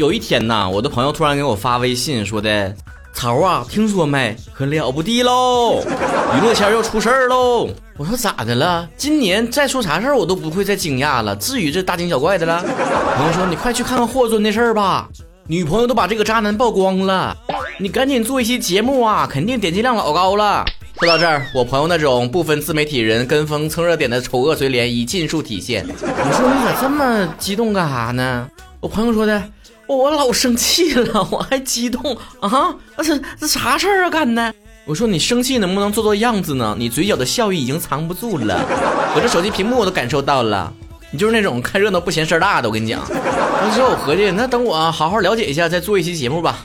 有一天呐，我的朋友突然给我发微信说的：“曹啊，听说没？可了不地喽！娱乐圈要出事儿喽！”我说咋的了？今年再出啥事儿我都不会再惊讶了，至于这大惊小怪的了？朋友说：“你快去看看霍尊的事儿吧，女朋友都把这个渣男曝光了，你赶紧做一期节目啊，肯定点击量老高了。”说到这儿，我朋友那种部分自媒体人跟风蹭热点的丑恶嘴脸已尽数体现。我说你咋这么激动干啥呢？我朋友说的，我老生气了，我还激动啊？这这啥事儿啊干的？我说你生气能不能做做样子呢？你嘴角的笑意已经藏不住了，我这手机屏幕我都感受到了。你就是那种看热闹不嫌事儿大的，我跟你讲。完之后我合计，那等我好好了解一下，再做一期节目吧。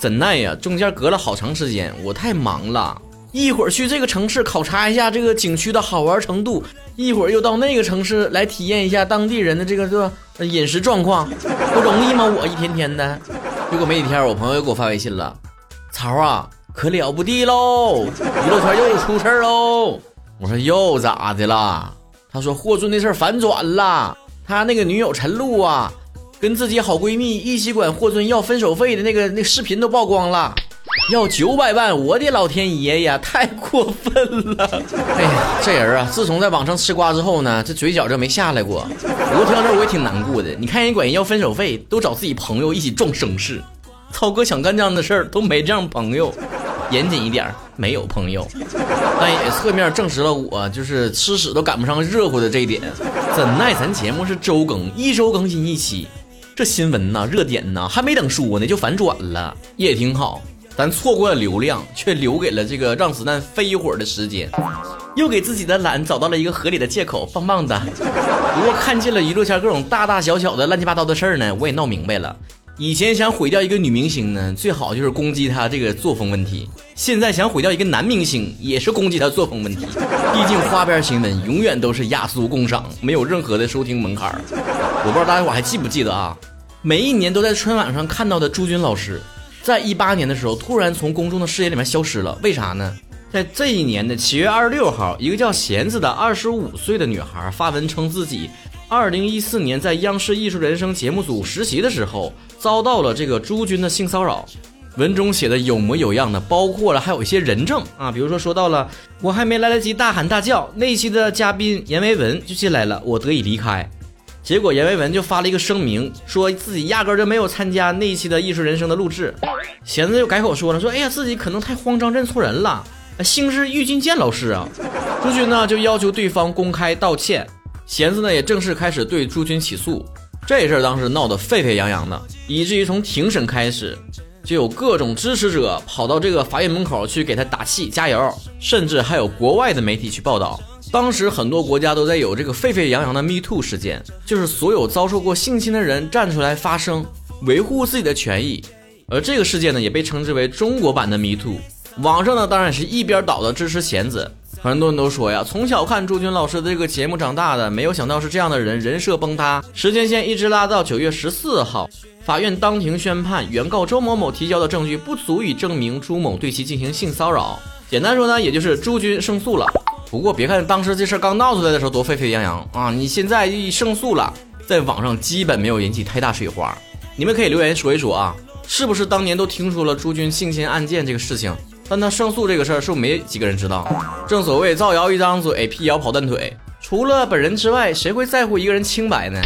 怎奈呀，中间隔了好长时间，我太忙了。一会儿去这个城市考察一下这个景区的好玩程度，一会儿又到那个城市来体验一下当地人的这个这个饮食状况，不容易吗？我一天天的，结果没几天，我朋友又给我发微信了，曹啊，可了不地喽，娱乐圈又出事喽。我说又咋的了？他说霍尊那事儿反转了，他那个女友陈露啊，跟自己好闺蜜一起管霍尊要分手费的那个那视频都曝光了。要九百万！我的老天爷呀，太过分了！哎呀，这人啊，自从在网上吃瓜之后呢，这嘴角就没下来过。不过听到这我也挺难过的。你看人管人要分手费，都找自己朋友一起壮声势。涛哥想干这样的事儿，都没这样朋友。严谨一点，没有朋友。但也侧面证实了我就是吃屎都赶不上热乎的这一点。怎奈咱节目是周更，一周更新一期，这新闻呐、热点呐，还没等说呢，就反转了，也挺好。咱错过了流量，却留给了这个让子弹飞一会儿的时间，又给自己的懒找到了一个合理的借口，棒棒的。不过看尽了娱乐圈各种大大小小的乱七八糟的事儿呢，我也闹明白了。以前想毁掉一个女明星呢，最好就是攻击她这个作风问题；现在想毁掉一个男明星，也是攻击他作风问题。毕竟花边新闻永远都是雅俗共赏，没有任何的收听门槛儿。我不知道大家伙还记不记得啊？每一年都在春晚上看到的朱军老师。在一八年的时候，突然从公众的视野里面消失了，为啥呢？在这一年的七月二十六号，一个叫弦子的二十五岁的女孩发文称自己二零一四年在央视艺术人生节目组实习的时候，遭到了这个朱军的性骚扰。文中写的有模有样的，包括了还有一些人证啊，比如说说到了我还没来得及大喊大叫，那期的嘉宾阎维文就进来了，我得以离开。结果阎维文就发了一个声明，说自己压根就没有参加那一期的艺术人生的录制。弦子就改口说了，说哎呀自己可能太慌张认错人了，姓是郁金剑老师啊。朱军呢就要求对方公开道歉，弦子呢也正式开始对朱军起诉。这事儿当时闹得沸沸扬扬的，以至于从庭审开始，就有各种支持者跑到这个法院门口去给他打气加油，甚至还有国外的媒体去报道。当时很多国家都在有这个沸沸扬扬的 Me Too 事件，就是所有遭受过性侵的人站出来发声，维护自己的权益。而这个事件呢，也被称之为中国版的 Me Too。网上呢，当然是一边倒的支持弦子。很多人都说呀，从小看朱军老师的这个节目长大的，没有想到是这样的人，人设崩塌。时间线一直拉到九月十四号，法院当庭宣判，原告周某某提交的证据不足以证明朱某对其进行性骚扰。简单说呢，也就是朱军胜诉了。不过别看当时这事儿刚闹出来的时候多沸沸扬扬啊，你现在一胜诉了，在网上基本没有引起太大水花。你们可以留言说一说啊，是不是当年都听说了朱军性侵案件这个事情，但他胜诉这个事儿是不是没几个人知道？正所谓造谣一张嘴，辟谣跑断腿，除了本人之外，谁会在乎一个人清白呢？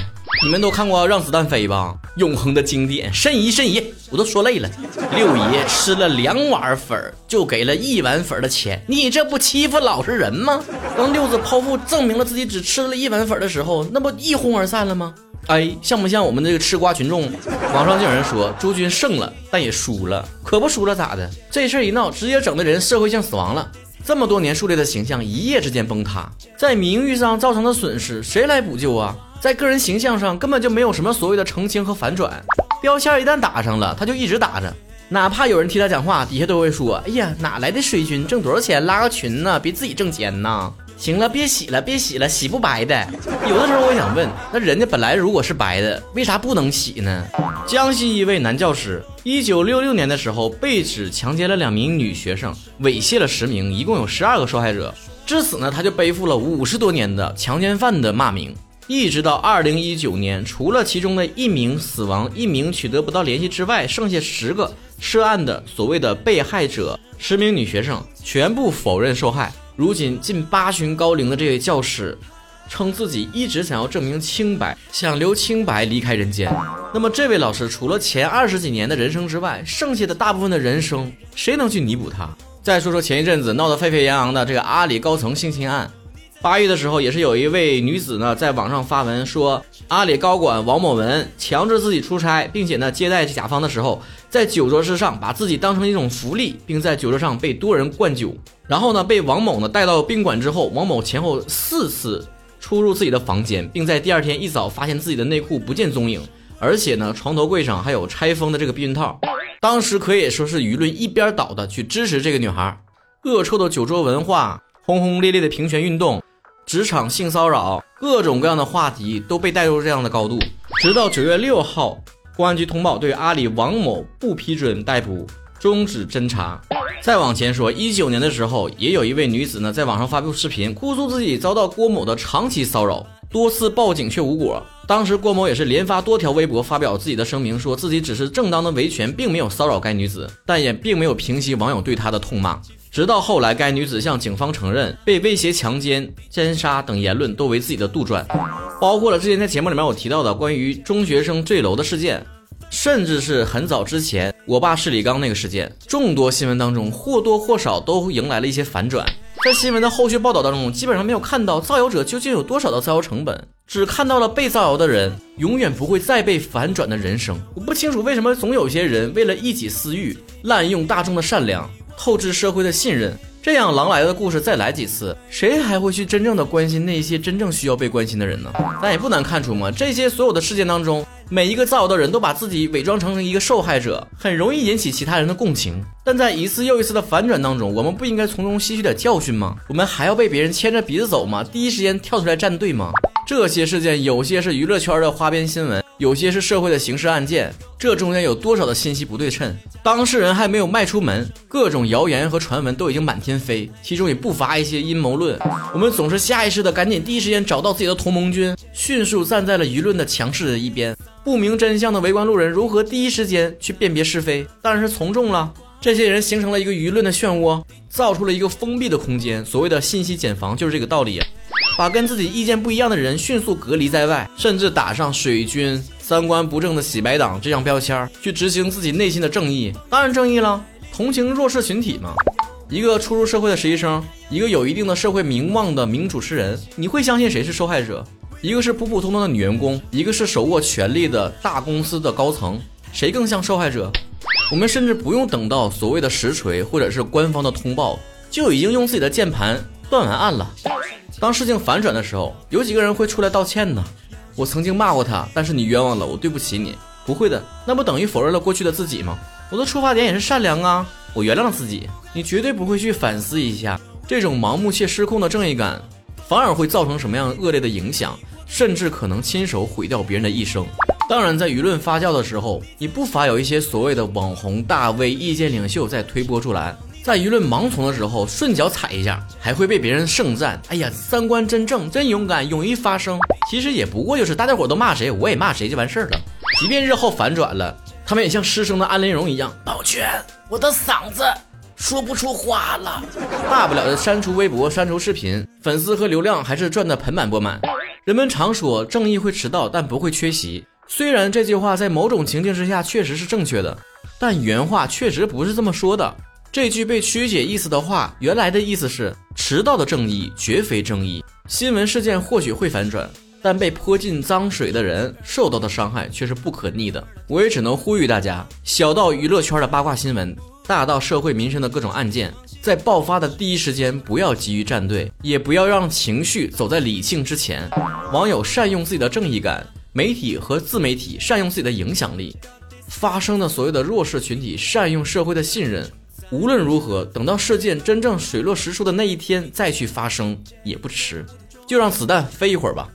你们都看过《让子弹飞》吧？永恒的经典，申遗申遗，我都说累了。六爷吃了两碗粉就给了一碗粉的钱，你这不欺负老实人吗？当六子剖腹证明了自己只吃了一碗粉的时候，那不一哄而散了吗？哎，像不像我们这个吃瓜群众？网上就有人说朱军胜了，但也输了，可不输了咋的？这事儿一闹，直接整的人社会性死亡了。这么多年树立的形象，一夜之间崩塌，在名誉上造成的损失，谁来补救啊？在个人形象上根本就没有什么所谓的澄清和反转，标签一旦打上了，他就一直打着，哪怕有人替他讲话，底下都会说：“哎呀，哪来的水军？挣多少钱拉个群呢？别自己挣钱呐！”行了，别洗了，别洗了，洗不白的。有的时候我想问，那人家本来如果是白的，为啥不能洗呢？江西一位男教师，一九六六年的时候被指强奸了两名女学生，猥亵了十名，一共有十二个受害者。至此呢，他就背负了五十多年的强奸犯的骂名。一直到二零一九年，除了其中的一名死亡、一名取得不到联系之外，剩下十个涉案的所谓的被害者，十名女学生全部否认受害。如今近八旬高龄的这位教师，称自己一直想要证明清白，想留清白离开人间。那么，这位老师除了前二十几年的人生之外，剩下的大部分的人生，谁能去弥补他？再说说前一阵子闹得沸沸扬扬的这个阿里高层性侵案。八月的时候，也是有一位女子呢，在网上发文说，阿里高管王某文强制自己出差，并且呢，接待甲方的时候，在酒桌之上把自己当成一种福利，并在酒桌上被多人灌酒。然后呢，被王某呢带到宾馆之后，王某前后四次出入自己的房间，并在第二天一早发现自己的内裤不见踪影，而且呢，床头柜上还有拆封的这个避孕套。当时可以说是舆论一边倒的去支持这个女孩，恶臭的酒桌文化，轰轰烈烈的平权运动。职场性骚扰，各种各样的话题都被带入这样的高度。直到九月六号，公安局通报对阿里王某不批准逮捕，终止侦查。再往前说，一九年的时候，也有一位女子呢，在网上发布视频，哭诉自己遭到郭某的长期骚扰，多次报警却无果。当时郭某也是连发多条微博，发表自己的声明，说自己只是正当的维权，并没有骚扰该女子，但也并没有平息网友对她的痛骂。直到后来，该女子向警方承认被威胁强奸、奸杀等言论都为自己的杜撰，包括了之前在节目里面我提到的关于中学生坠楼的事件，甚至是很早之前我爸是李刚那个事件，众多新闻当中或多或少都迎来了一些反转。在新闻的后续报道当中，基本上没有看到造谣者究竟有多少的造谣成本，只看到了被造谣的人永远不会再被反转的人生。我不清楚为什么总有些人为了一己私欲，滥用大众的善良。透支社会的信任，这样狼来的故事再来几次，谁还会去真正的关心那些真正需要被关心的人呢？但也不难看出嘛，这些所有的事件当中，每一个造谣的人都把自己伪装成一个受害者，很容易引起其他人的共情。但在一次又一次的反转当中，我们不应该从中吸取点教训吗？我们还要被别人牵着鼻子走吗？第一时间跳出来站队吗？这些事件有些是娱乐圈的花边新闻。有些是社会的刑事案件，这中间有多少的信息不对称？当事人还没有迈出门，各种谣言和传闻都已经满天飞，其中也不乏一些阴谋论。我们总是下意识的赶紧第一时间找到自己的同盟军，迅速站在了舆论的强势的一边。不明真相的围观路人如何第一时间去辨别是非？当然是从众了。这些人形成了一个舆论的漩涡，造出了一个封闭的空间。所谓的信息茧房就是这个道理。把跟自己意见不一样的人迅速隔离在外，甚至打上水军、三观不正的洗白党这样标签儿，去执行自己内心的正义。当然正义了，同情弱势群体嘛。一个初入社会的实习生，一个有一定的社会名望的名主持人，你会相信谁是受害者？一个是普普通通的女员工，一个是手握权力的大公司的高层，谁更像受害者？我们甚至不用等到所谓的实锤或者是官方的通报，就已经用自己的键盘断完案了。当事情反转的时候，有几个人会出来道歉呢？我曾经骂过他，但是你冤枉了，我对不起你。不会的，那不等于否认了过去的自己吗？我的出发点也是善良啊，我原谅了自己。你绝对不会去反思一下，这种盲目且失控的正义感，反而会造成什么样恶劣的影响，甚至可能亲手毁掉别人的一生。当然，在舆论发酵的时候，你不乏有一些所谓的网红大 V、意见领袖在推波助澜。在舆论盲从的时候，顺脚踩一下，还会被别人盛赞。哎呀，三观真正，真勇敢，勇于发声。其实也不过就是大家伙都骂谁，我也骂谁就完事儿了。即便日后反转了，他们也像失声的安陵容一样，抱歉，我的嗓子说不出话了。大不了的删除微博，删除视频，粉丝和流量还是赚得盆满钵满。人们常说正义会迟到，但不会缺席。虽然这句话在某种情境之下确实是正确的，但原话确实不是这么说的。这句被曲解意思的话，原来的意思是迟到的正义绝非正义。新闻事件或许会反转，但被泼进脏水的人受到的伤害却是不可逆的。我也只能呼吁大家，小到娱乐圈的八卦新闻，大到社会民生的各种案件，在爆发的第一时间不要急于站队，也不要让情绪走在理性之前。网友善用自己的正义感，媒体和自媒体善用自己的影响力，发生的所谓的弱势群体善用社会的信任。无论如何，等到事件真正水落石出的那一天再去发生也不迟，就让子弹飞一会儿吧。